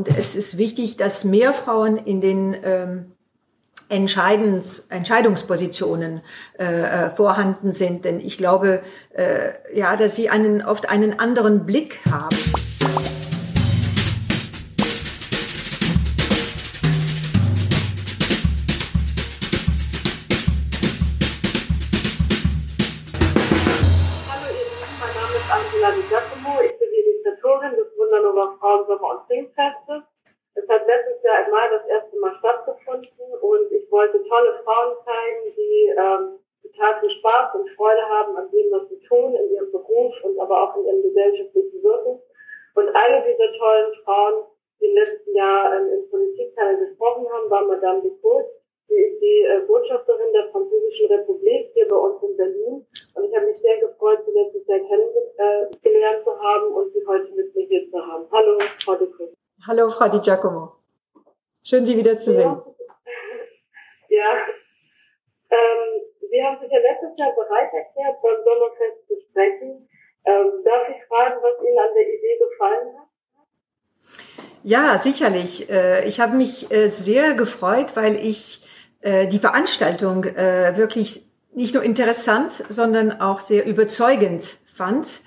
Und es ist wichtig, dass mehr Frauen in den ähm, Entscheidens, Entscheidungspositionen äh, äh, vorhanden sind. Denn ich glaube, äh, ja, dass sie einen, oft einen anderen Blick haben. Sommer- und Singfestes. Es hat letztes Jahr im Mai das erste Mal stattgefunden und ich wollte tolle Frauen zeigen, die ähm, total viel Spaß und Freude haben an dem, was sie tun, in ihrem Beruf und aber auch in ihrem gesellschaftlichen Wirken. Und eine dieser tollen Frauen, die im letzten Jahr ähm, im Politikteil gesprochen haben, war Madame de Court. Sie ist die äh, Botschafterin der Französischen Republik hier bei uns in Berlin. Und ich habe mich sehr gefreut, sie letztes Jahr kennengelernt zu haben und sie heute mit mir hier zu haben. Hallo, Frau de Court. Hallo, Frau Di Giacomo. Schön, Sie wieder zu sehen. Ja. Ähm, Sie haben sich ja letztes Jahr bereit erklärt, beim Sommerfest zu sprechen. Ähm, darf ich fragen, was Ihnen an der Idee gefallen hat? Ja, sicherlich. Äh, Ich habe mich äh, sehr gefreut, weil ich äh, die Veranstaltung äh, wirklich nicht nur interessant, sondern auch sehr überzeugend fand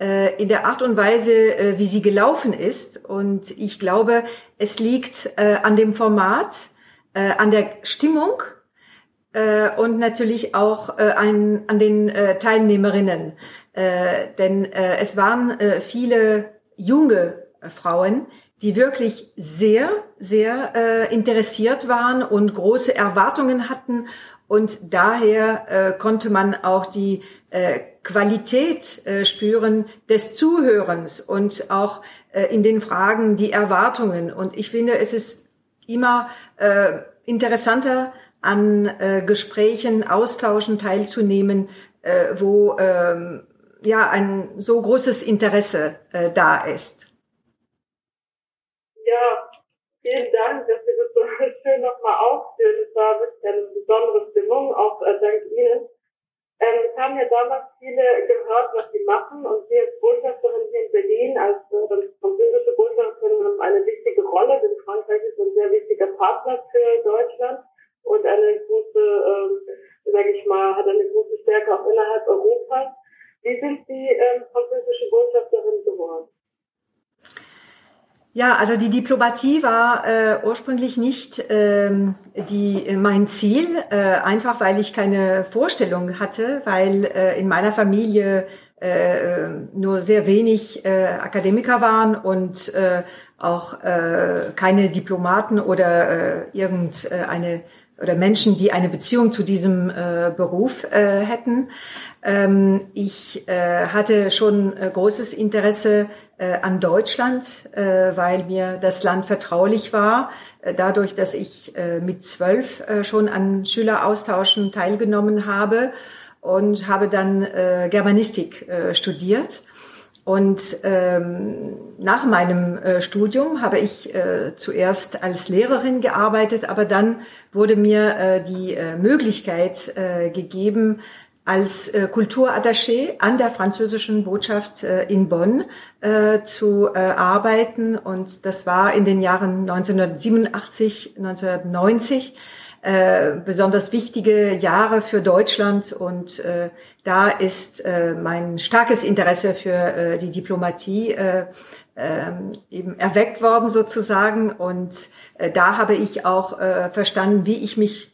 äh, in der Art und Weise, äh, wie sie gelaufen ist. Und ich glaube, es liegt an dem Format, an der Stimmung und natürlich auch an, an den Teilnehmerinnen. Denn es waren viele junge Frauen, die wirklich sehr, sehr äh, interessiert waren und große Erwartungen hatten. Und daher äh, konnte man auch die äh, Qualität äh, spüren des Zuhörens und auch äh, in den Fragen die Erwartungen. Und ich finde, es ist immer äh, interessanter, an äh, Gesprächen, Austauschen teilzunehmen, äh, wo ähm, ja ein so großes Interesse äh, da ist. Ja, vielen Dank, dass Sie das so schön nochmal aufführen. Es war wirklich eine besondere Stimmung, auch äh, dank Ihnen. Ähm, es haben ja damals viele gehört, was Sie machen und Sie als Botschafterin hier in Berlin, als äh, französische Botschafterin, haben eine wichtige Rolle, denn Frankreich ist ein sehr wichtiger Partner für Deutschland und eine große, ähm, sage ich mal, hat eine große Stärke auch innerhalb Europas. Wie sind Sie ähm, französische Botschafterin geworden? Ja, also die Diplomatie war äh, ursprünglich nicht ähm, die, mein Ziel, äh, einfach weil ich keine Vorstellung hatte, weil äh, in meiner Familie äh, nur sehr wenig äh, Akademiker waren und äh, auch äh, keine Diplomaten oder äh, irgendeine oder Menschen, die eine Beziehung zu diesem äh, Beruf äh, hätten. Ähm, ich äh, hatte schon äh, großes Interesse äh, an Deutschland, äh, weil mir das Land vertraulich war, dadurch, dass ich mit zwölf schon an Schüleraustauschen teilgenommen habe und habe dann Germanistik studiert. Und ähm, nach meinem äh, Studium habe ich äh, zuerst als Lehrerin gearbeitet, aber dann wurde mir äh, die äh, Möglichkeit äh, gegeben, als äh, Kulturattaché an der französischen Botschaft in Bonn zu arbeiten. Und das war in den Jahren 1987, 1990 äh, besonders wichtige Jahre für Deutschland. Und äh, da ist äh, mein starkes Interesse für äh, die Diplomatie äh, äh, eben erweckt worden sozusagen. Und äh, da habe ich auch äh, verstanden, wie ich mich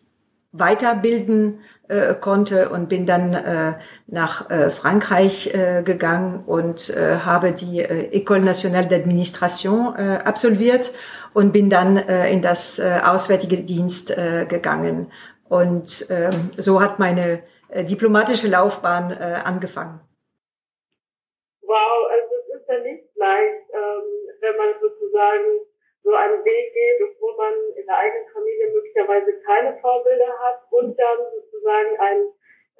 weiterbilden äh, konnte und bin dann äh, nach äh, Frankreich äh, gegangen und äh, habe die äh, École nationale d'administration äh, absolviert und bin dann äh, in das äh, Auswärtige Dienst äh, gegangen. Und äh, so hat meine äh, diplomatische Laufbahn äh, angefangen. Wow, also es ist ja nicht leicht, ähm, wenn man sozusagen so einen Weg geht, obwohl man in der eigenen Familie möglicherweise keine Vorbilder hat und dann sozusagen ein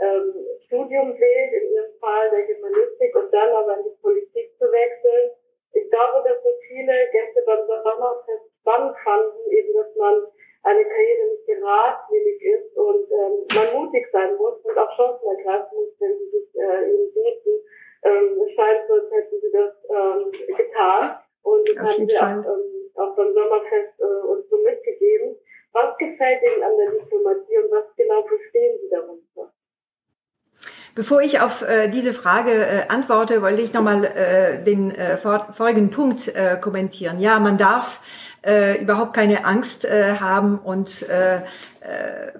ähm, Studium wählt, in Ihrem Fall der Germanistik und dann aber in die Politik zu wechseln. Ich glaube, dass so viele Gäste beim Sommerfest spannend fanden, eben, dass man eine Karriere nicht geradlinig ist und ähm, man mutig sein muss und auch Chancen ergreifen muss, wenn sie sich äh, ihnen bieten. Ähm, es scheint so, als hätten sie das ähm, getan. Und das haben sie auch ähm, auch beim Sommerfest äh, uns so mitgegeben. Was gefällt Ihnen an der Diplomatie und was genau verstehen Sie darunter? Bevor ich auf äh, diese Frage äh, antworte, wollte ich nochmal äh, den äh, vor, vorigen Punkt äh, kommentieren. Ja, man darf äh, überhaupt keine Angst äh, haben und äh, äh,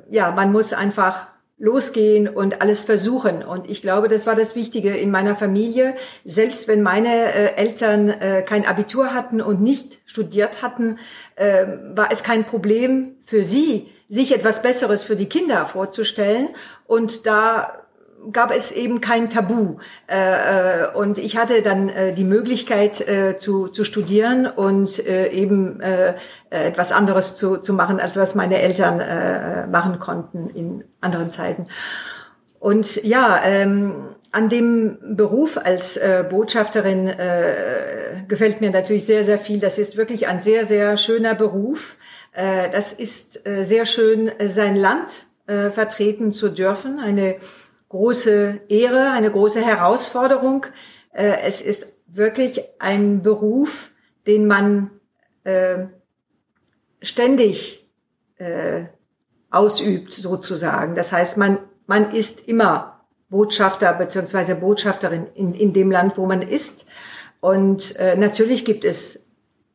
ja, man muss einfach losgehen und alles versuchen. Und ich glaube, das war das Wichtige in meiner Familie. Selbst wenn meine äh, Eltern äh, kein Abitur hatten und nicht studiert hatten, äh, war es kein Problem für sie, sich etwas Besseres für die Kinder vorzustellen. Und da gab es eben kein Tabu. Äh, äh, und ich hatte dann äh, die Möglichkeit äh, zu, zu studieren und äh, eben äh, etwas anderes zu, zu machen, als was meine Eltern äh, machen konnten in anderen Zeiten. Und ja, ähm, an dem Beruf als äh, Botschafterin äh, gefällt mir natürlich sehr, sehr viel. Das ist wirklich ein sehr, sehr schöner Beruf. Äh, das ist äh, sehr schön, sein Land äh, vertreten zu dürfen. Eine große Ehre, eine große Herausforderung. Äh, es ist wirklich ein Beruf, den man äh, ständig äh, ausübt, sozusagen. Das heißt, man, man ist immer Botschafter beziehungsweise Botschafterin in, in dem Land, wo man ist. Und äh, natürlich gibt es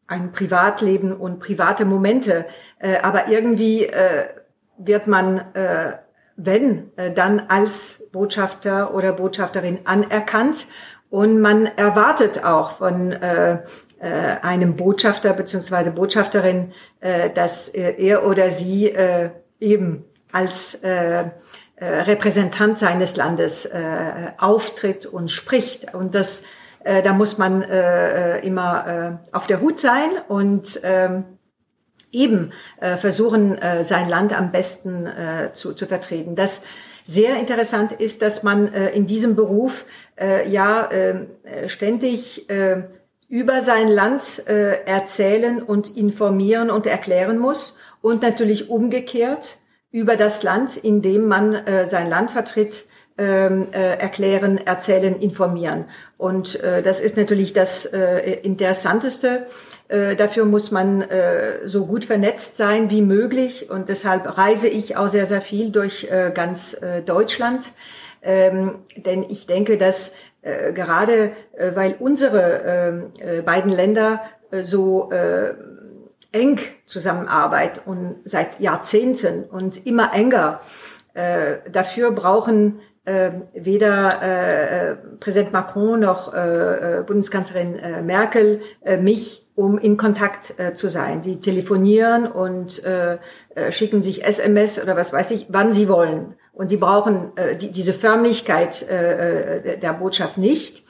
ein Privatleben und private Momente, äh, aber irgendwie äh, wird man, äh, wenn, äh, dann als Botschafter oder Botschafterin anerkannt und man erwartet auch von äh, äh, einem Botschafter beziehungsweise Botschafterin, äh, dass äh, er oder sie äh, eben als äh, Repräsentant seines Landes äh, auftritt und spricht. Und das, äh, da muss man äh, immer äh, auf der Hut sein und äh, eben äh, versuchen, äh, sein Land am besten äh, zu, zu vertreten. Das sehr interessant ist, dass man äh, in diesem Beruf äh, ja äh, ständig äh, über sein Land äh, erzählen und informieren und erklären muss und natürlich umgekehrt über das Land, in dem man äh, sein Land vertritt, ähm, äh, erklären, erzählen, informieren. Und äh, das ist natürlich das äh, Interessanteste äh, dafür muss man äh, so gut vernetzt sein wie möglich und deshalb reise ich auch sehr, sehr viel durch äh, ganz äh, Deutschland. Ähm, denn ich denke, dass äh, gerade weil unsere ähm, äh, beiden Länder so eng zusammenarbeiten und seit Jahrzehnten und immer enger dafür brauchen weder Präsident Macron noch Bundeskanzlerin Merkel mich um in Kontakt äh, zu sein. Sie telefonieren und äh, äh schicken sich SMS oder was weiß ich, wann sie wollen. Und die brauchen äh, die, diese Förmlichkeit äh, äh, der Botschaft nicht.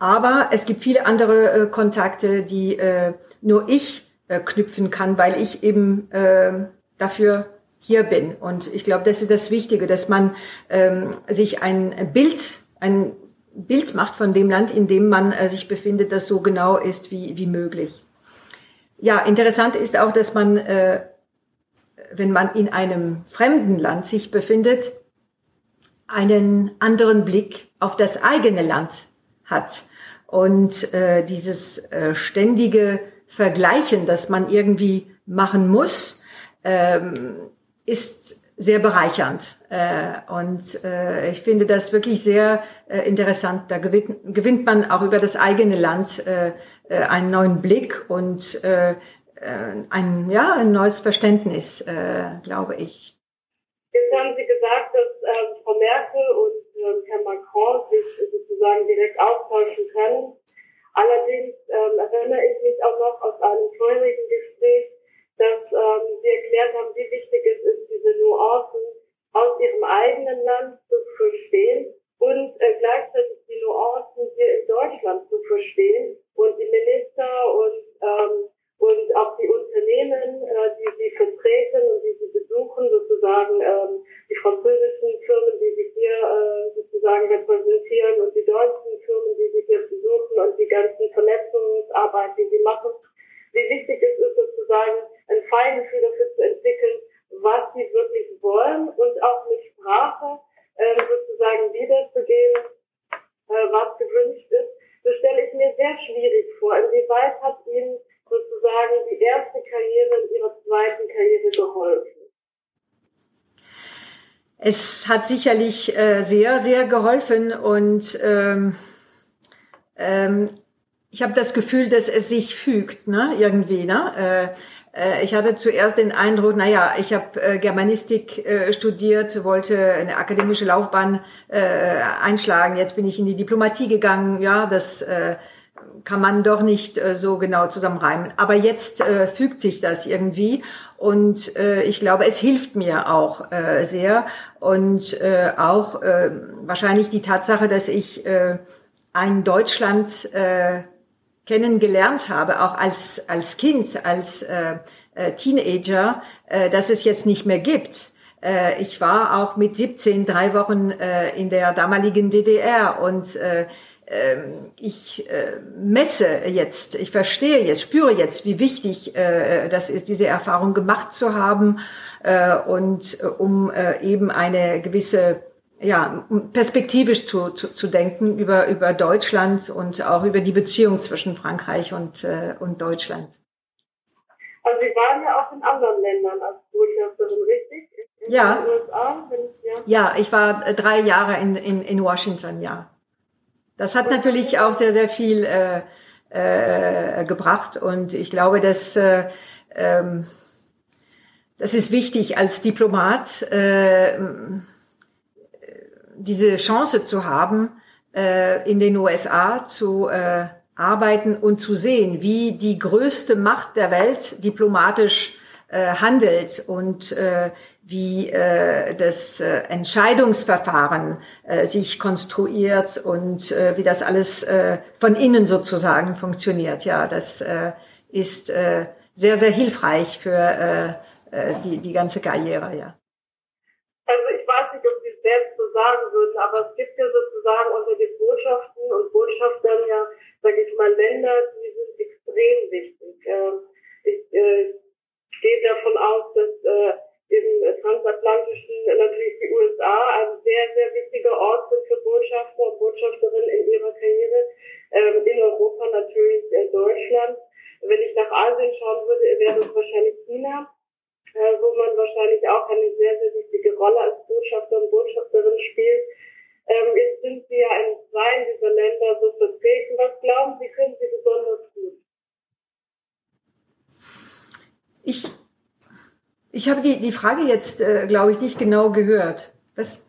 Aber es gibt viele andere Kontakte, die nur ich knüpfen kann, weil ich eben äh, dafür hier bin. Und ich glaube, das ist das Wichtige, dass man ähm, sich ein Bild, ein Bild macht von dem Land, in dem man äh, sich befindet, das so genau ist wie, wie möglich. Ja, interessant ist auch, dass man, äh, wenn man in einem fremden Land sich befindet, einen anderen Blick auf das eigene Land hat. Und äh, dieses äh, ständige Vergleichen, das man irgendwie machen muss, ähm, ist sehr bereichernd. Äh, und äh, ich finde das wirklich sehr äh, interessant. Da gewinnt, gewinnt man auch über das eigene Land äh, äh, einen neuen Blick und äh, äh ein, ja, ein neues Verständnis, äh, glaube ich. Jetzt haben Sie gesagt, dass äh, Frau Merkel und äh, Herr Macron sich sozusagen direkt austauschen können. Allerdings äh, erinnere ich mich auch noch aus einem vorherigen Gespräch, dass ähm, Sie erklärt haben, wie wichtig es ist, diese Nuancen aus Ihrem eigenen Land zu verstehen und äh, gleichzeitig die Nuancen hier in Deutschland zu verstehen und die Minister und ähm, und auch die Unternehmen, äh, die sie vertreten und die sie besuchen, sozusagen ähm, die französischen Firmen, die sie hier äh, sozusagen repräsentieren und die deutschen Firmen, die sie hier besuchen und die ganzen Vernetzungsarbeit, die sie machen. Wie wichtig es ist, sozusagen ein Feingefühl dafür zu entwickeln, was sie wirklich wollen und auch mit Sprache äh, sozusagen wiederzugeben, äh, was gewünscht ist. Das stelle ich mir sehr schwierig vor. Inwieweit hat Ihnen sozusagen die erste Karriere in ihrer zweiten Karriere geholfen? Es hat sicherlich äh, sehr, sehr geholfen und ähm, ähm, ich habe das Gefühl, dass es sich fügt, ne, irgendwie, ne? Äh, äh, ich hatte zuerst den Eindruck, na ja, ich habe äh, Germanistik äh, studiert, wollte eine akademische Laufbahn äh, einschlagen. Jetzt bin ich in die Diplomatie gegangen. Ja, das kann man doch nicht so genau zusammenreimen. Aber jetzt fügt sich das irgendwie und ich glaube, es hilft mir auch sehr und auch wahrscheinlich die Tatsache, dass ich ein Deutschland äh, kennengelernt habe, auch als als Kind, als äh, äh, Teenager, äh, dass es jetzt nicht mehr gibt. Äh, ich war auch mit 17 drei Wochen äh, in der damaligen DDR und äh, ähm, ich äh, messe jetzt, ich verstehe jetzt, spüre jetzt, wie wichtig äh, das ist, diese Erfahrung gemacht zu haben äh, und um eben eine gewisse ja, perspektivisch zu, zu, zu denken über, über Deutschland und auch über die Beziehung zwischen Frankreich und, und Deutschland. Also Sie waren ja auch in anderen Ländern als Botschafterin, richtig? In ja. USA, ich, ja. Ja, ich war drei Jahre in, in, in Washington, ja das hat natürlich auch sehr, sehr viel äh, äh, gebracht und ich glaube, dass äh, ähm, das ist wichtig als Diplomat, äh, diese Chance zu haben, äh, in den USA zu äh, arbeiten und zu sehen, wie die größte Macht der Welt diplomatisch äh, handelt und äh, wie äh, das äh, Entscheidungsverfahren äh, sich konstruiert und äh, wie das alles äh, von innen sozusagen funktioniert. Ja, das äh, ist äh, sehr, sehr hilfreich für äh, äh, die, die ganze Karriere, ja. Also ich weiß nicht, ob Sie es selbst so sagen würden, aber es gibt ja sozusagen unter den Botschaften und Botschaftern ja, sage ich mal, Länder, die sind extrem wichtig. Ich, äh, geht davon aus, dass äh, im transatlantischen natürlich die USA ein sehr, sehr wichtiger Ort sind für Botschafter und Botschafterinnen in ihrer Karriere. Ähm, in Europa natürlich äh, Deutschland. Wenn ich nach Asien schauen würde, wäre das wahrscheinlich China, äh, wo man wahrscheinlich auch eine sehr, sehr wichtige Rolle als Botschafter und Botschafterin spielt. Ähm, jetzt sind Sie ja in zwei dieser Länder so vertreten. Was glauben Sie, können Sie besonders gut? Ich, ich habe die, die Frage jetzt, äh, glaube ich, nicht genau gehört. Was?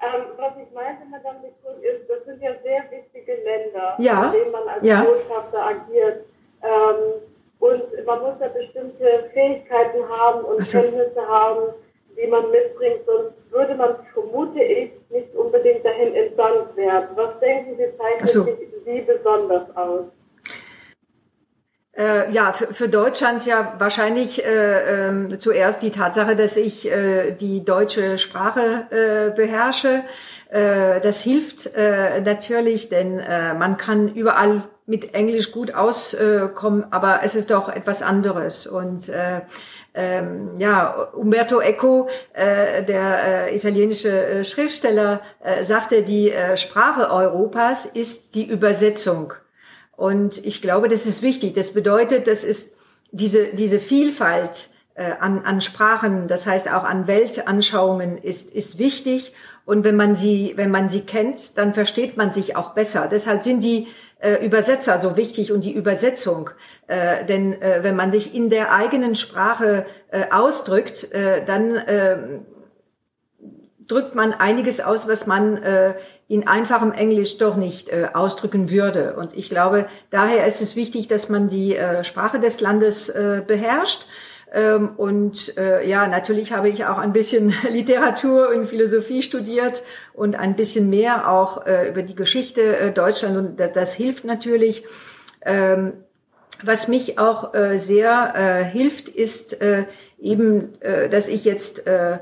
Ähm, was ich meinte, Madame Nicoul, ist, das sind ja sehr wichtige Länder, ja. in denen man als ja. Botschafter agiert. Ähm, und man muss ja bestimmte Fähigkeiten haben und so. Kenntnisse haben, die man mitbringt, sonst würde man, vermute ich, nicht unbedingt dahin entsandt werden. Was denken Sie, zeichnet so. sich Sie besonders aus? Äh, ja, für, für Deutschland ja wahrscheinlich äh, äh, zuerst die Tatsache, dass ich äh, die deutsche Sprache äh, beherrsche. Äh, das hilft natürlich, denn man kann überall mit Englisch gut auskommen, aber es ist doch etwas anderes. Und ähm, ja, Umberto Eco, äh, der äh, italienische äh, Schriftsteller, äh, sagte, die äh, Sprache Europas ist die Übersetzung. Und ich glaube, das ist wichtig. Das bedeutet, das ist diese, diese Vielfalt äh, an, an Sprachen, das heißt auch an Weltanschauungen ist, ist wichtig. Und wenn man sie, wenn man sie kennt, dann versteht man sich auch besser. Deshalb sind die äh, Übersetzer so wichtig und die Übersetzung. Äh, denn äh, wenn man sich in der eigenen Sprache äh, ausdrückt, äh, dann äh, drückt man einiges aus, was man äh, in einfachem Englisch doch nicht äh, ausdrücken würde. Und ich glaube, daher ist es wichtig, dass man die äh, Sprache des Landes äh, beherrscht. Ähm, und äh, ja, natürlich habe ich auch ein bisschen Literatur und Philosophie studiert und ein bisschen mehr auch äh, über die Geschichte äh, Deutschland. Und das, das hilft natürlich. Ähm, was mich auch äh, sehr äh, hilft, ist äh, eben, äh, dass ich jetzt äh,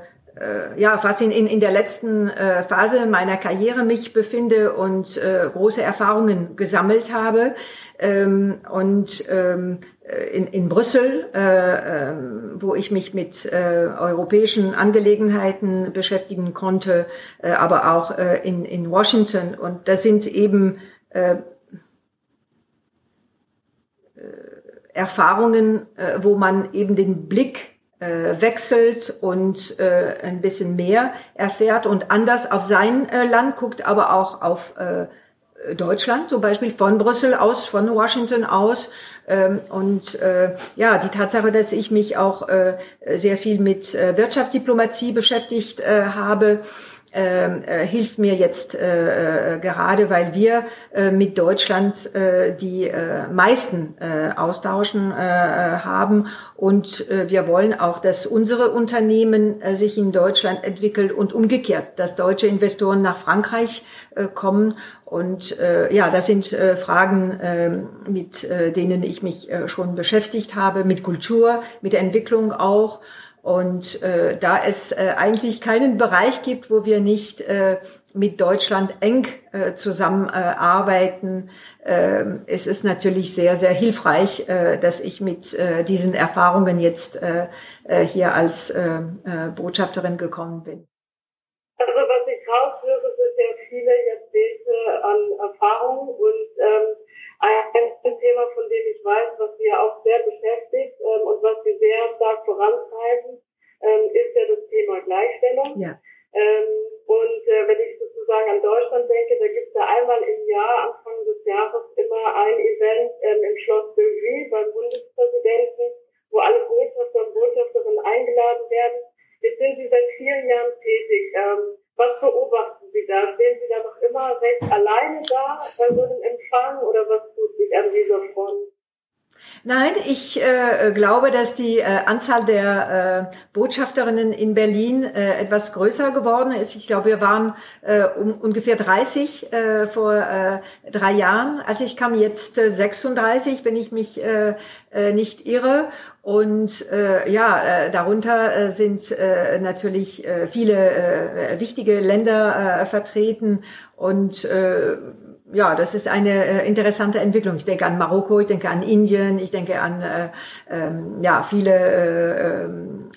ja fast in, in, in der letzten äh, Phase meiner Karriere mich befinde und äh, große Erfahrungen gesammelt habe. Ähm, und ähm, äh, in, in Brüssel, äh, äh, wo ich mich mit äh, europäischen Angelegenheiten beschäftigen konnte, äh, aber auch äh, in, in Washington. Und das sind eben äh, äh Erfahrungen, äh, wo man eben den Blick äh, wechselt und äh, ein bisschen mehr erfährt und anders auf sein äh, Land guckt, aber auch auf äh, Deutschland, zum Beispiel von Brüssel aus, von Washington aus. Ähm, und äh, ja, die Tatsache, dass ich mich auch äh, sehr viel mit äh, Wirtschaftsdiplomatie beschäftigt äh, habe, äh, hilft mir jetzt äh, äh, gerade, weil wir äh, mit Deutschland äh, die äh, meisten äh, Austauschen äh, äh, haben und äh, wir wollen auch, dass unsere Unternehmen äh, sich in Deutschland entwickelt und umgekehrt, dass deutsche Investoren nach Frankreich äh, kommen und äh, ja, das sind äh, Fragen, äh, mit äh, denen ich mich äh, schon beschäftigt habe, mit Kultur, mit der Entwicklung auch. Und äh, da es äh, eigentlich keinen Bereich gibt, wo wir nicht äh, mit Deutschland eng äh, zusammenarbeiten, äh, es ist natürlich sehr, sehr hilfreich, äh, dass ich mit äh, diesen Erfahrungen jetzt äh, äh, hier als äh, äh, Botschafterin gekommen bin. Also was ich raushöre, sind ja viele Jahrzehnte an Erfahrung und ähm, ein Thema, von dem ich weiß, was Sie auch sehr beschäftigt ähm, und was Sie sehr stark vorantreiben, ähm, ist ja das Thema Gleichstellung. Ja. Ähm, und äh, wenn ich sozusagen an Deutschland denke, da gibt es ja einmal im Jahr, Anfang des Jahres, immer ein Event ähm, im Schloss Bellevue beim Bundespräsidenten, wo alle Botschafter und Botschafterinnen eingeladen werden. Jetzt sind Sie seit vielen Jahren tätig. Ähm, was beobachten Sie da? Stehen Sie da noch immer recht alleine da bei so einem Empfang oder was tut sich an dieser Front? Nein, ich äh, glaube, dass die äh, Anzahl der äh, Botschafterinnen in Berlin äh, etwas größer geworden ist. Ich glaube, wir waren äh, um, ungefähr 30 äh, vor drei Jahren. Als ich kam, jetzt äh, 36, wenn ich mich nicht irre. Und äh, ja, äh, darunter äh, sind äh, natürlich äh, viele äh, wichtige Länder äh, vertreten und äh, ja, das ist eine äh, interessante Entwicklung. Ich denke an Marokko, ich denke an Indien, ich denke an äh, ähm, ja viele äh, äh,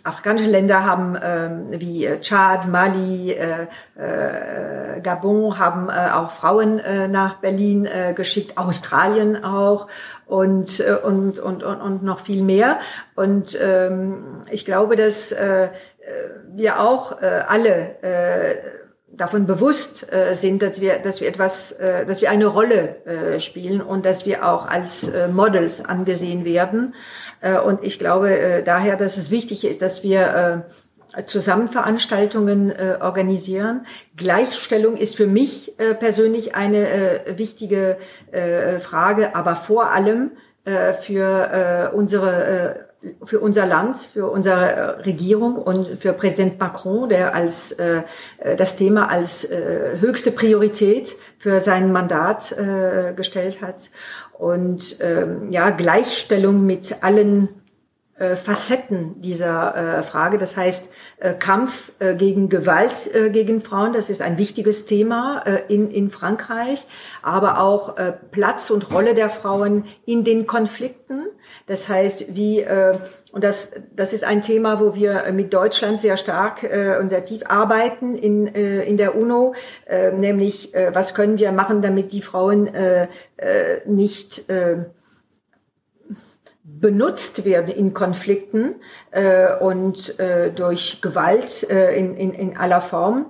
afrikanische Länder haben äh, wie Tschad, Mali, äh, äh, Gabon haben äh, auch Frauen äh, nach Berlin äh, geschickt, Australien auch und äh, und und und, und noch viel mehr. Und ähm, ich glaube, dass äh, wir auch äh, alle äh, davon bewusst äh, sind, dass wir, dass wir etwas, äh, dass wir eine Rolle äh, spielen und dass wir auch als Models angesehen werden. Und ich glaube daher, dass es wichtig ist, dass wir zusammen Veranstaltungen äh, organisieren. Gleichstellung ist für mich persönlich eine wichtige Frage, aber vor allem für unsere für unser Land, für unsere äh, Regierung und für Präsident Macron, der als äh, äh, das Thema als äh, höchste Priorität für sein Mandat äh, gestellt hat. Und ähm, ja, Gleichstellung mit allen Facetten dieser äh, Frage. Das heißt, äh, Kampf äh, gegen Gewalt äh, gegen Frauen, das ist ein wichtiges Thema äh, in, in Frankreich, aber auch äh, Platz und Rolle der Frauen in den Konflikten. Das heißt, wie, äh, und das, das ist ein Thema, wo wir mit Deutschland sehr stark äh, und sehr tief arbeiten in, äh, in der UNO, äh, nämlich äh, was können wir machen, damit die Frauen äh, äh, nicht äh, benutzt werden in Konflikten äh, und äh, durch Gewalt äh, in, in, in aller Form.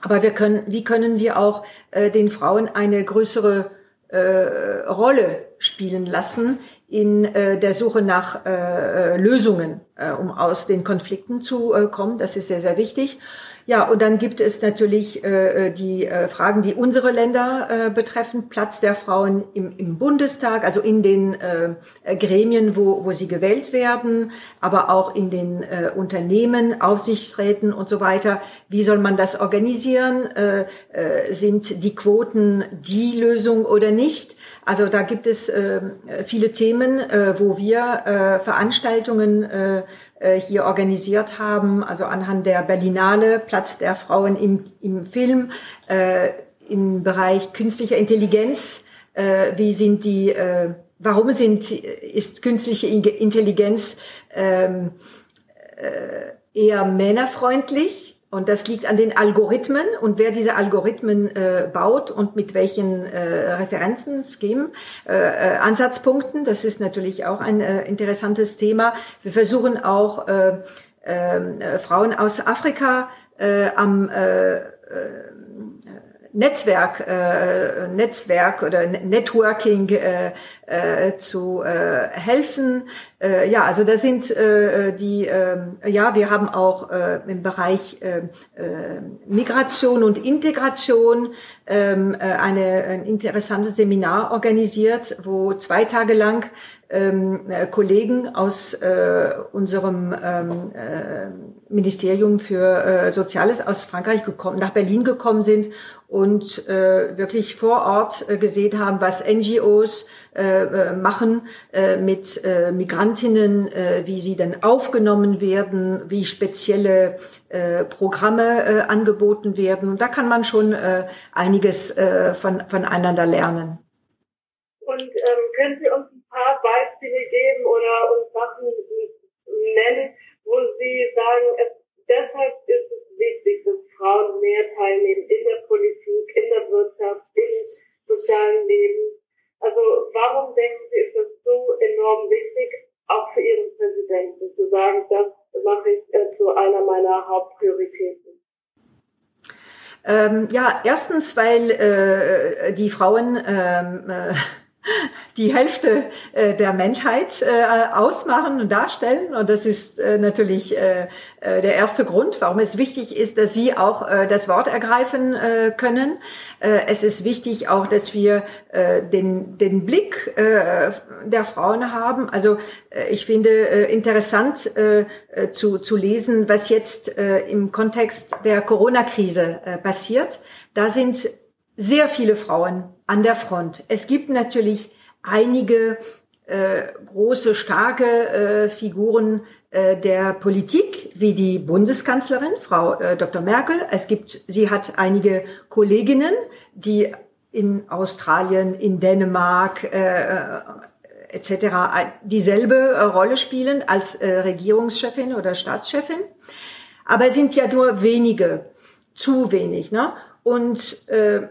Aber wir können, wie können wir auch äh, den Frauen eine größere äh, Rolle spielen lassen in äh, der Suche nach äh, Lösungen, äh, um aus den Konflikten zu äh, kommen. Das ist sehr, sehr wichtig. Ja, und dann gibt es natürlich äh, äh, die äh, Fragen, die unsere Länder äh, betreffen. Platz der Frauen im, im Bundestag, also in den äh, Gremien, wo, wo sie gewählt werden, aber auch in den äh, Unternehmen, Aufsichtsräten und so weiter. Wie soll man das organisieren? Äh, äh, sind die Quoten die Lösung oder nicht? Also da gibt es äh, viele Themen, äh, wo wir äh, Veranstaltungen äh, äh, hier organisiert haben, also anhand der Berlinale, Platz der Frauen im, im Film, äh, im Bereich künstlicher Intelligenz, äh, wie sind die, äh, warum sind, ist künstliche Intelligenz ähm, äh, eher männerfreundlich Und das liegt an den Algorithmen und wer diese Algorithmen äh, baut und mit welchen äh, Referenzen, Schemen, äh, äh, Ansatzpunkten. Das ist natürlich auch ein äh, interessantes Thema. Wir versuchen auch äh, äh, Frauen aus Afrika äh, am äh, Netzwerk, äh, Netzwerk oder Networking äh, äh, zu äh, helfen. Äh, ja, also da sind äh, die, äh, ja, wir haben auch äh, im Bereich äh, äh, Migration und Integration ähm, äh, eine, ein interessantes Seminar organisiert, wo zwei Tage lang ähm, äh, Kollegen aus äh, unserem ähm, äh, Ministerium für äh, Soziales aus Frankreich gekommen, nach Berlin gekommen sind und äh, wirklich vor Ort äh, gesehen haben, was NGOs äh, äh, machen äh, mit äh, Migrantinnen, äh, wie sie dann aufgenommen werden, wie spezielle äh, Programme äh, angeboten werden. Und da kann man schon äh, einiges äh, von, voneinander lernen. Und ähm, können Sie uns ein paar Beispiele oder uns Sachen nennen, wo Sie sagen, es, deshalb ist es wichtig, dass Frauen mehr teilnehmen in der Politik, in der Wirtschaft, im sozialen Leben. Also warum denken Sie, ist das so enorm wichtig, auch für Ihren Präsidenten, zu sagen, das mache ich äh, zu einer meiner Hauptprioritäten? Ähm, ja, erstens, weil äh, die Frauen ähm, äh, die Hälfte äh, der Menschheit äh, ausmachen und darstellen. Und das ist äh, natürlich äh, äh, der erste Grund, warum es wichtig ist, dass sie auch äh, das Wort ergreifen äh, können. Äh, es ist wichtig auch, dass wir äh, den, den Blick äh, der Frauen haben. Also äh, ich finde äh, interessant äh, äh zu, zu lesen, was jetzt äh, im Kontext der Corona-Krise äh, passiert. Da sind sehr viele Frauen an der Front. Es gibt natürlich einige äh, große, starke äh, Figuren äh, der Politik, wie die Bundeskanzlerin, Frau äh, Dr. Merkel. Es gibt, sie hat einige Kolleginnen, die in Australien, in Dänemark äh, äh etc. dieselbe äh, Rolle spielen als äh, Regierungschefin oder Staatschefin. Aber es sind ja nur wenige, zu wenig. Ne? Und äh,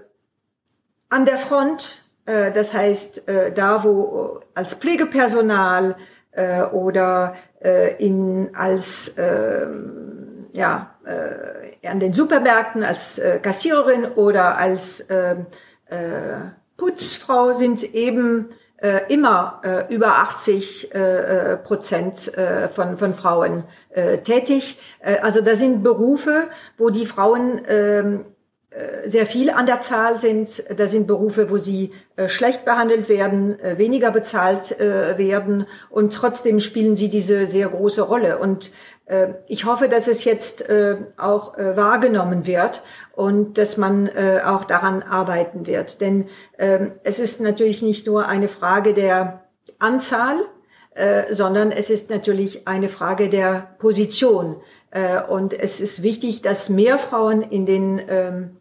an der Front, äh, das heißt äh, da, wo äh, als Pflegepersonal äh, oder äh, in als äh, ja äh, an den Supermärkten als äh, Kassiererin oder als äh, äh, Putzfrau sind eben äh, immer äh, über 80 äh, Prozent äh, von, von Frauen äh, tätig. Äh, also da sind Berufe, wo die Frauen äh, äh, sehr viel an der Zahl sind. Da sind Berufe, wo sie äh, schlecht behandelt werden, äh, weniger bezahlt werden und trotzdem spielen sie diese sehr große Rolle. Und ich hoffe, dass es jetzt auch wahrgenommen wird und dass man auch daran arbeiten wird. Denn ähm, es ist natürlich nicht nur eine Frage der Anzahl, sondern es ist natürlich eine Frage der Position. Und es ist wichtig, dass mehr Frauen in den ähm,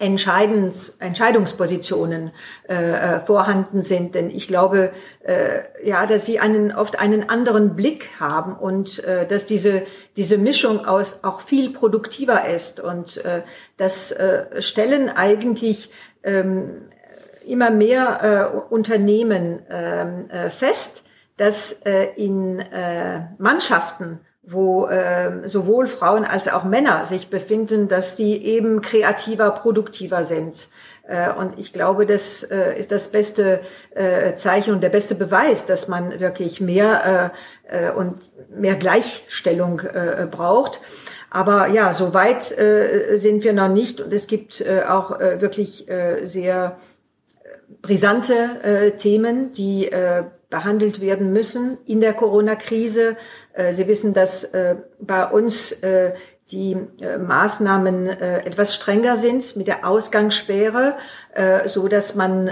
Entscheidens, Entscheidungspositionen äh, äh, vorhanden sind. Denn ich glaube, äh, ja, dass sie einen, oft einen anderen Blick haben und äh, dass diese, diese Mischung auch, auch viel produktiver ist. Und äh, das äh, stellen eigentlich ähm, immer mehr äh, Unternehmen ähm, äh, fest, dass äh, in äh, Mannschaften wo äh, sowohl Frauen als auch Männer sich befinden, dass sie eben kreativer, produktiver sind. Äh, und ich glaube, das äh, ist das beste äh, Zeichen und der beste Beweis, dass man wirklich mehr äh, äh, und mehr Gleichstellung äh, braucht. Aber ja, so weit äh, sind wir noch nicht und es gibt äh, auch äh, wirklich äh, sehr brisante äh, Themen, die äh, behandelt werden müssen in der Corona-Krise. Äh, Sie wissen, dass äh, bei uns äh, die Maßnahmen etwas strenger sind mit der Ausgangssperre, so dass man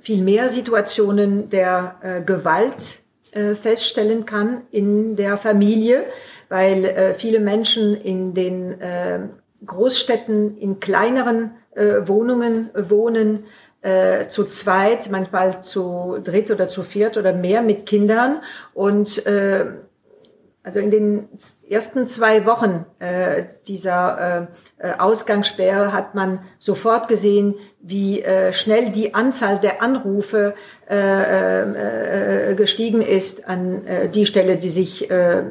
viel mehr Situationen der Gewalt feststellen kann in der Familie, weil viele Menschen in den Großstädten in kleineren Wohnungen wohnen, äh, zu zweit, manchmal zu dritt oder zu viert oder mehr mit Kindern. Und äh, also in den ersten zwei Wochen äh, dieser äh, äh, Ausgangssperre hat man sofort gesehen, wie äh, schnell die Anzahl der Anrufe äh, äh, äh, gestiegen ist an äh, die Stelle, die sich äh,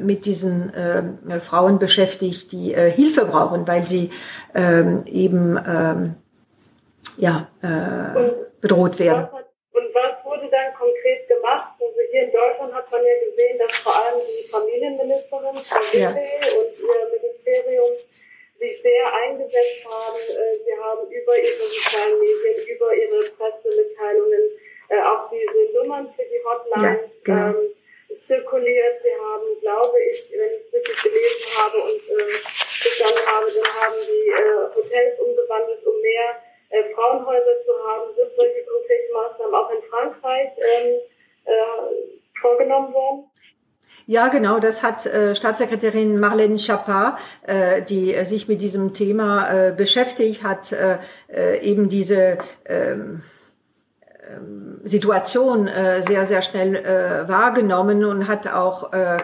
mit diesen äh, Frauen beschäftigt, die äh, Hilfe brauchen, weil sie äh, eben äh, ja, äh, bedroht werden. Und was wurde dann konkret gemacht? hier in Deutschland hat man ja gesehen, dass vor allem die Familienministerin, Frau ja. und ihr Ministerium sich sehr eingesetzt haben. Äh, sie haben über ihre sozialen Medien, über ihre Pressemitteilungen äh, auch diese Nummern für die Hotlines ja, genau. ähm, zirkuliert. Sie haben, glaube ich, wenn ich es richtig gelesen habe und äh, verstanden habe, dann haben die äh, Hotels umgewandelt, um mehr äh, Frauenhäuser zu haben. Sind solche konkreten Maßnahmen auch in Frankreich ähm, äh, vorgenommen worden? Ja, genau, das hat äh, Staatssekretärin Marlene Chapin, äh, die äh, sich mit diesem Thema äh, beschäftigt, hat äh, äh, eben diese ähm, Situation äh, sehr, sehr schnell äh, wahrgenommen und hat auch äh, äh,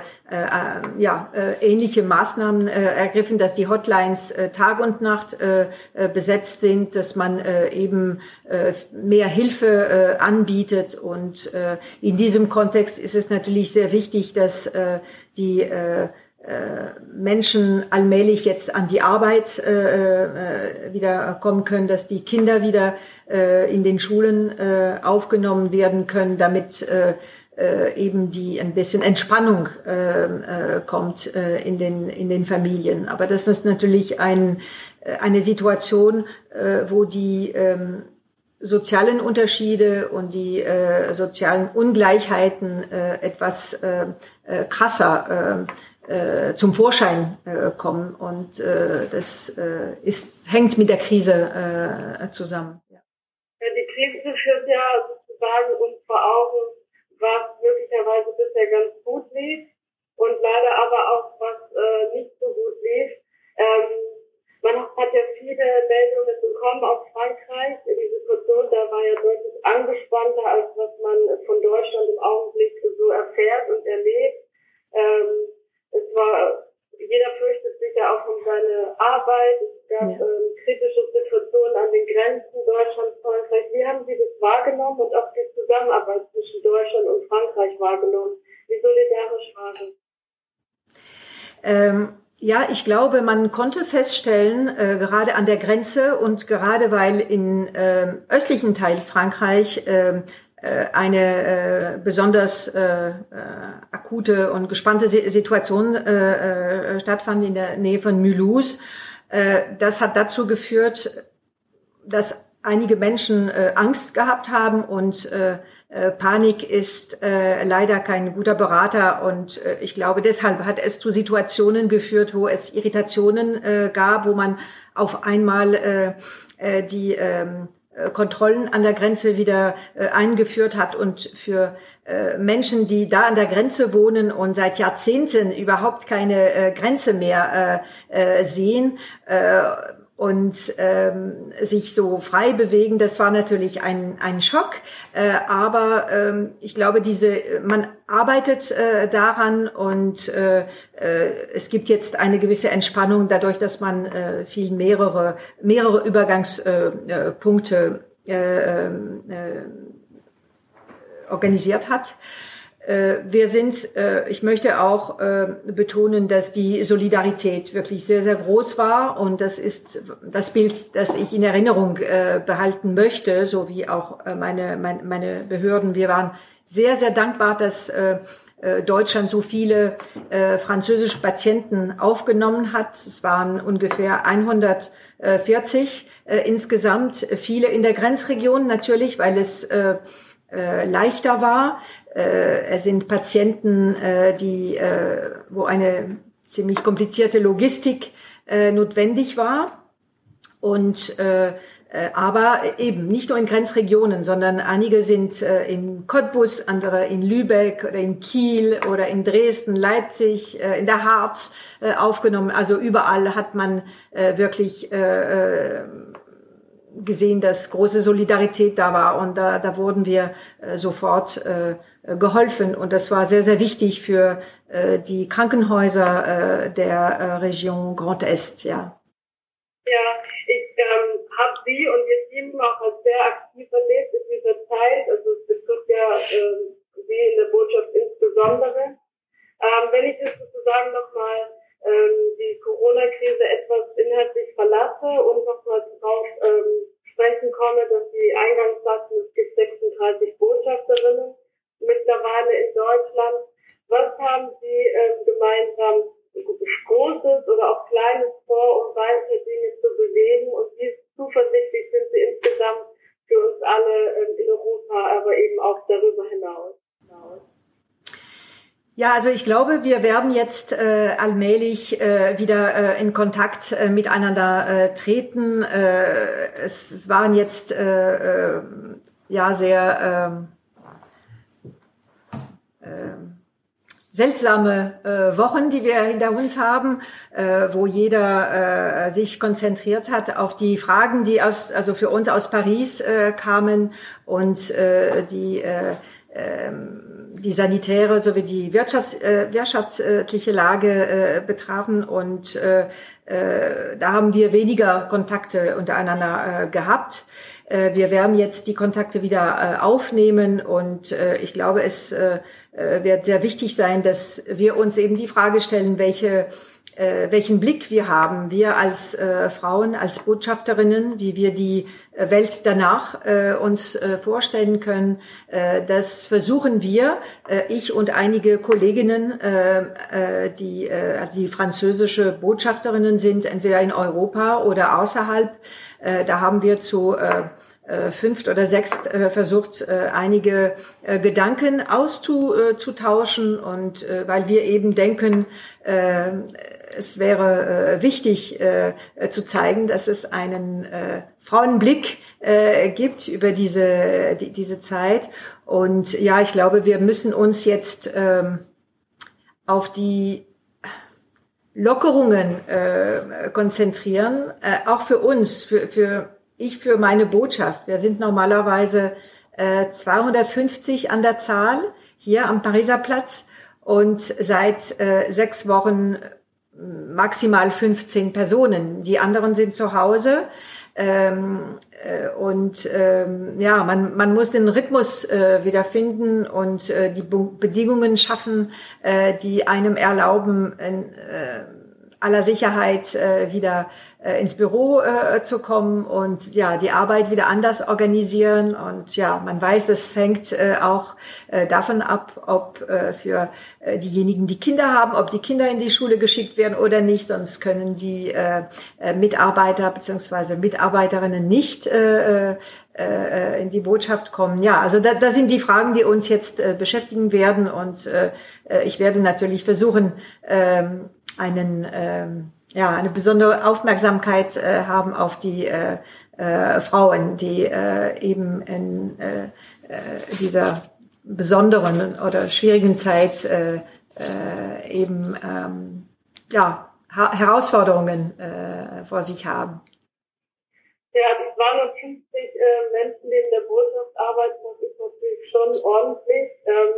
ja, äh, ähnliche Maßnahmen äh, ergriffen, dass die Hotlines äh, Tag und Nacht äh, äh, besetzt sind, dass man äh, eben äh, mehr Hilfe äh, anbietet. Und äh, in diesem Kontext ist es natürlich sehr wichtig, dass äh, die äh, äh, Menschen allmählich jetzt an die Arbeit äh, äh, wieder kommen können, dass die Kinder wieder äh, in den Schulen äh, aufgenommen werden können, damit äh, äh, eben die ein bisschen Entspannung äh, äh, kommt äh, in den in den Familien. Aber das ist natürlich ein, äh, eine Situation, äh, wo die ähm, sozialen Unterschiede und die äh, sozialen Ungleichheiten äh, etwas äh, äh, krasser äh, zum Vorschein äh, kommen. Und äh, das äh, ist, hängt mit der Krise äh, zusammen. Ja. Die Krise führt ja sozusagen uns vor Augen, was möglicherweise bisher ganz gut lief und leider aber auch, was äh, nicht so gut lief. Ähm, man hat ja viele Meldungen bekommen aus Frankreich. Die Situation da war ja deutlich angespannter, als was man von Deutschland im Augenblick so erfährt und erlebt. Ähm, es war, jeder fürchtet sich ja auch um seine Arbeit. Es gab ja. ähm, kritische Situationen an den Grenzen Deutschland, Frankreich. Wie haben Sie das wahrgenommen und auch die Zusammenarbeit zwischen Deutschland und Frankreich wahrgenommen? Wie solidarisch war das? Ähm, ja, ich glaube, man konnte feststellen, äh, gerade an der Grenze und gerade weil im äh, östlichen Teil Frankreich äh, äh, eine äh, besonders äh, äh, akute und gespannte Situation äh, äh, stattfand in der Nähe von Mulhouse. Äh, das hat dazu geführt, dass einige Menschen äh, Angst gehabt haben und äh, Panik ist äh, leider kein guter Berater und äh, ich glaube, deshalb hat es zu Situationen geführt, wo es Irritationen äh, gab, wo man auf einmal äh, äh, die ähm, äh, Kontrollen an der Grenze wieder äh, eingeführt hat und für äh, Menschen, die da an der Grenze wohnen und seit Jahrzehnten überhaupt keine äh, Grenze mehr äh, äh, sehen, und ähm, sich so frei bewegen, das war natürlich ein, ein Schock. Äh, aber ähm, ich glaube, diese man arbeitet äh, daran und äh, äh, es gibt jetzt eine gewisse Entspannung dadurch, dass man äh, viel mehrere mehrere Übergangspunkte äh, äh, äh, organisiert hat. Äh, wir sind, äh, ich möchte auch äh, betonen, dass die Solidarität wirklich sehr, sehr groß war und das ist das Bild, das ich in Erinnerung behalten möchte, so wie auch meine, meine Behörden. Wir waren sehr, sehr dankbar, dass Deutschland so viele französische Patienten aufgenommen hat. Es waren ungefähr 140 insgesamt, viele in der Grenzregion natürlich, weil es leichter war. Äh, es sind Patienten, äh, die, äh, wo eine ziemlich komplizierte Logistik notwendig war. Und aber eben nicht nur in Grenzregionen, sondern einige sind in Cottbus, andere in Lübeck oder in Kiel oder in Dresden, Leipzig, in der Harz aufgenommen. Also überall hat man wirklich gesehen, dass große Solidarität da war und da, da wurden wir äh, sofort äh, geholfen und das war sehr, sehr wichtig für äh, die Krankenhäuser äh, der äh, Region Grand Est, ja. Ja, ich ähm, habe Sie und Ihr Team auch als sehr aktiv erlebt in dieser Zeit. Also es betrifft ja äh, Sie in der Botschaft insbesondere. Ähm, wenn ich das sozusagen nochmal ähm, die Corona-Krise etwas inhaltlich verlasse und nochmal darauf ähm, sprechen komme, dass Sie eingangs sagten, es gibt 36 Botschafterinnen mittlerweile in Deutschland. Was haben Sie äh, gemeinsam Großes oder auch Kleines vor, um weitere Dinge zu bewegen? Und wie zuversichtlich sind Sie insgesamt für uns alle ähm, in Europa, aber eben auch darüber hinaus? Ja, also ich glaube, wir werden jetzt äh, allmählich äh, wieder äh, in Kontakt äh, miteinander äh, treten. Äh, es, waren jetzt äh, äh, ja sehr äh, äh, seltsame äh, Wochen, die wir hinter uns haben, äh, wo jeder äh, sich konzentriert hat auf die Fragen, die aus, also für uns aus Paris äh, kamen und äh, die äh, die sanitäre sowie die Wirtschafts-, äh, wirtschaftliche Lage äh, betrafen. Und äh, äh, da haben wir weniger Kontakte untereinander äh, gehabt. Äh, wir werden jetzt die Kontakte wieder aufnehmen und ich glaube, es wird sehr wichtig sein, dass wir uns eben die Frage stellen, welche äh, welchen Blick wir haben, wir als äh, Frauen, als Botschafterinnen, wie wir die äh, Welt danach äh, uns äh, vorstellen können. Äh, das versuchen wir, äh, ich und einige Kolleginnen, äh, äh, die, äh, also die französische Botschafterinnen sind, entweder in Europa oder außerhalb. Äh, da haben wir zu äh, äh, fünft oder sechst äh, versucht, einige Gedanken auszutauschen und weil wir eben denken, es wäre äh, wichtig äh, zu zeigen, dass es einen äh, Frauenblick äh, gibt über diese, die, diese Zeit. Und ja, ich glaube, wir müssen uns jetzt ähm, auf die Lockerungen äh, konzentrieren, äh, auch für uns, für, für ich für meine Botschaft. Wir sind normalerweise äh, 250 an der Zahl hier am Pariser Platz und seit äh, sechs Wochen maximal 15 Personen. Die anderen sind zu Hause. Ähm, äh, und ähm, ja, man, man muss den Rhythmus äh, wiederfinden und äh, die Be Bedingungen schaffen, äh, die einem erlauben, äh, aller Sicherheit äh, wieder äh, ins Büro äh, zu kommen und ja die Arbeit wieder anders organisieren. Und ja man weiß es hängt äh, auch äh, davon ab ob äh, für äh, diejenigen die Kinder haben ob die Kinder in die Schule geschickt werden oder nicht. Sonst können die äh, äh, Mitarbeiter beziehungsweise Mitarbeiterinnen nicht äh, äh, in die Botschaft kommen. Ja, also da, da sind die Fragen, die uns jetzt äh, beschäftigen werden. Und äh, ich werde natürlich versuchen, ähm, einen ähm, ja, eine besondere Aufmerksamkeit äh, haben auf die äh, äh, Frauen, die äh, eben in äh, äh, dieser besonderen oder schwierigen Zeit äh, äh, eben ähm, ja, ha Herausforderungen äh, vor sich haben. Ja, 250 äh, Menschen, die in der Botschaft arbeiten, das ist natürlich schon ordentlich. Ähm,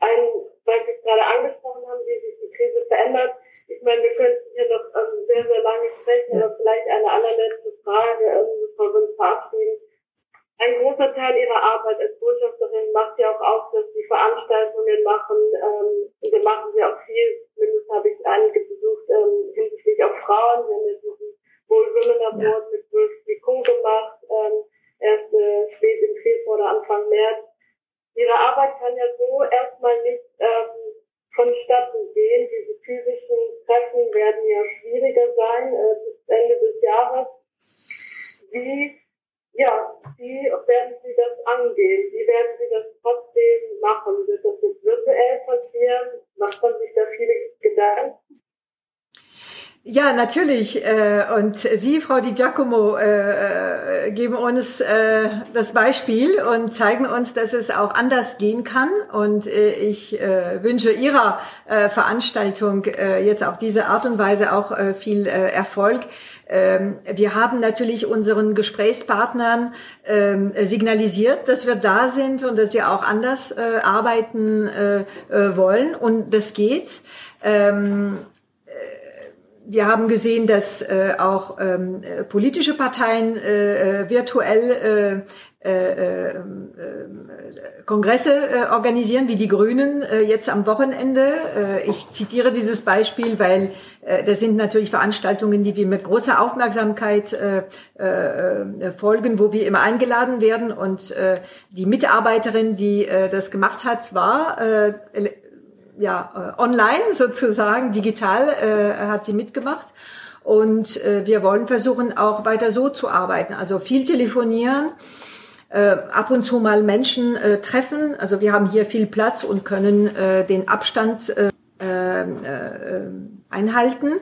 ein, weil Sie gerade angesprochen haben, wie sich die Krise verändert, ich meine, wir könnten hier noch ähm, sehr, sehr lange sprechen, aber vielleicht eine allerletzte Frage, ähm, bevor wir uns verabschieden. Ein großer Teil Ihrer Arbeit als Botschafterin macht ja auch aus, dass Sie Veranstaltungen machen. Ähm, da machen Sie auch viel, zumindest habe ich einige besucht, ähm, hinsichtlich auf Frauen. Wir haben ja diesen Wohl Women Award mit Wolf Picot gemacht, ähm, erst äh, spät im Februar oder Anfang März. Ihre Arbeit kann ja so erstmal nicht ähm, vonstatten gehen. Diese physischen Treffen werden ja schwieriger sein äh, bis Ende des Jahres. Wie, ja, wie werden Sie das angehen? Wie werden Sie das trotzdem machen? Wird das jetzt virtuell passieren? Macht man sich da viele Gedanken? Ja, natürlich. Äh, und Sie, Frau Di Giacomo, äh, äh, geben uns das Beispiel und zeigen uns, dass es auch anders gehen kann. Und ich wünsche Ihrer Veranstaltung jetzt auf diese Art und Weise auch viel Erfolg. Ähm, wir haben natürlich unseren Gesprächspartnern ähm, signalisiert, dass wir da sind und dass wir auch anders arbeiten wollen. Und das geht. Ähm, wir haben gesehen, dass äh, auch ähm, äh, politische Parteien äh, äh virtuell äh, äh, äh, Kongresse äh, organisieren, wie die Grünen äh, jetzt am Wochenende. Äh, ich zitiere dieses Beispiel, weil äh, das sind natürlich Veranstaltungen, die wir mit großer Aufmerksamkeit äh, äh, folgen, wo wir immer eingeladen werden. Und äh, die Mitarbeiterin, die äh, das gemacht hat, war äh, ja, äh, online sozusagen, digital äh, hat sie mitgemacht. Und äh, wir wollen versuchen, auch weiter so zu arbeiten. Also viel telefonieren, äh, ab und zu mal Menschen äh, treffen. Also wir haben hier viel Platz und können äh, den Abstand äh, äh, einhalten.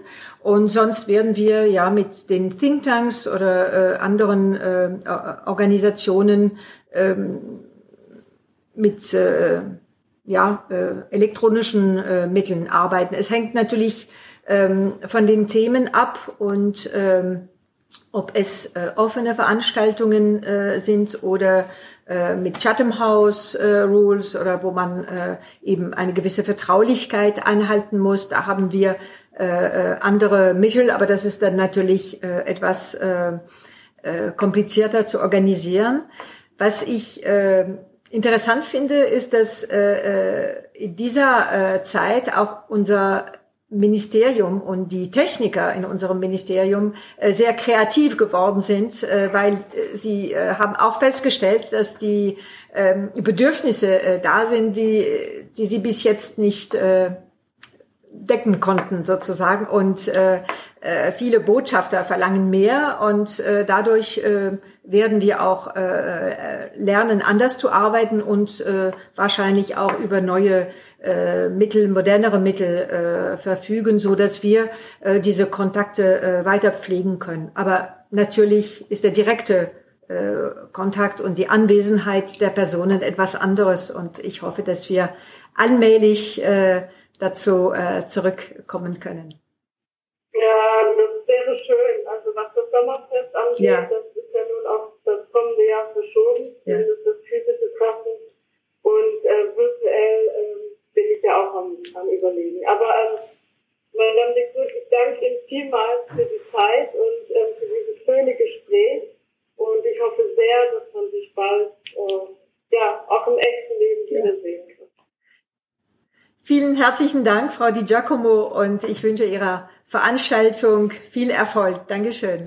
Und sonst werden wir ja mit den Thinktanks oder äh, anderen äh, Organisationen äh, mit äh, ja, äh, elektronischen äh, Mitteln arbeiten. Es hängt natürlich ähm, von den Themen ab und ähm, ob es äh, offene Veranstaltungen äh, sind oder äh, mit Chatham House äh, Rules oder wo man äh, eben eine gewisse Vertraulichkeit einhalten muss. Da haben wir äh, äh, andere Mittel, aber das ist dann natürlich äh, etwas äh, äh, komplizierter zu organisieren. Was ich äh, interessant finde, ist, dass äh, äh, in dieser äh, Zeit auch unser Ministerium und die Techniker in unserem Ministerium äh, sehr kreativ geworden sind, äh, weil äh, sie äh, haben auch festgestellt, dass die ähm, Bedürfnisse äh, da sind, die, die sie bis jetzt nicht äh, decken konnten sozusagen. Und äh, äh, viele Botschafter verlangen mehr und äh, dadurch äh, werden wir auch äh, lernen, anders zu arbeiten und äh, wahrscheinlich auch über neue äh, Mittel, modernere Mittel äh, verfügen, so dass wir äh, diese Kontakte äh, weiter pflegen können. Aber natürlich ist der direkte äh, Kontakt und die Anwesenheit der Personen etwas anderes und ich hoffe, dass wir allmählich äh, dazu äh, zurückkommen können. Ja, das wäre schön. Also was das Sommerfest angeht, ja. das ist ja nun auf das kommende Jahr verschoben, ja. das ist das physische Treffen. Und äh, virtuell äh, bin ich ja auch am, am überlegen. Aber ähm, Madame de Cruz, ich danke Ihnen vielmals für die Zeit und ähm, für dieses schöne Gespräch. Und ich hoffe sehr, dass man sich bald äh, ja, auch im echten Leben wiedersehen kann. Vielen herzlichen Dank, Frau Di Giacomo, und ich wünsche Ihrer Veranstaltung viel Erfolg. Dankeschön.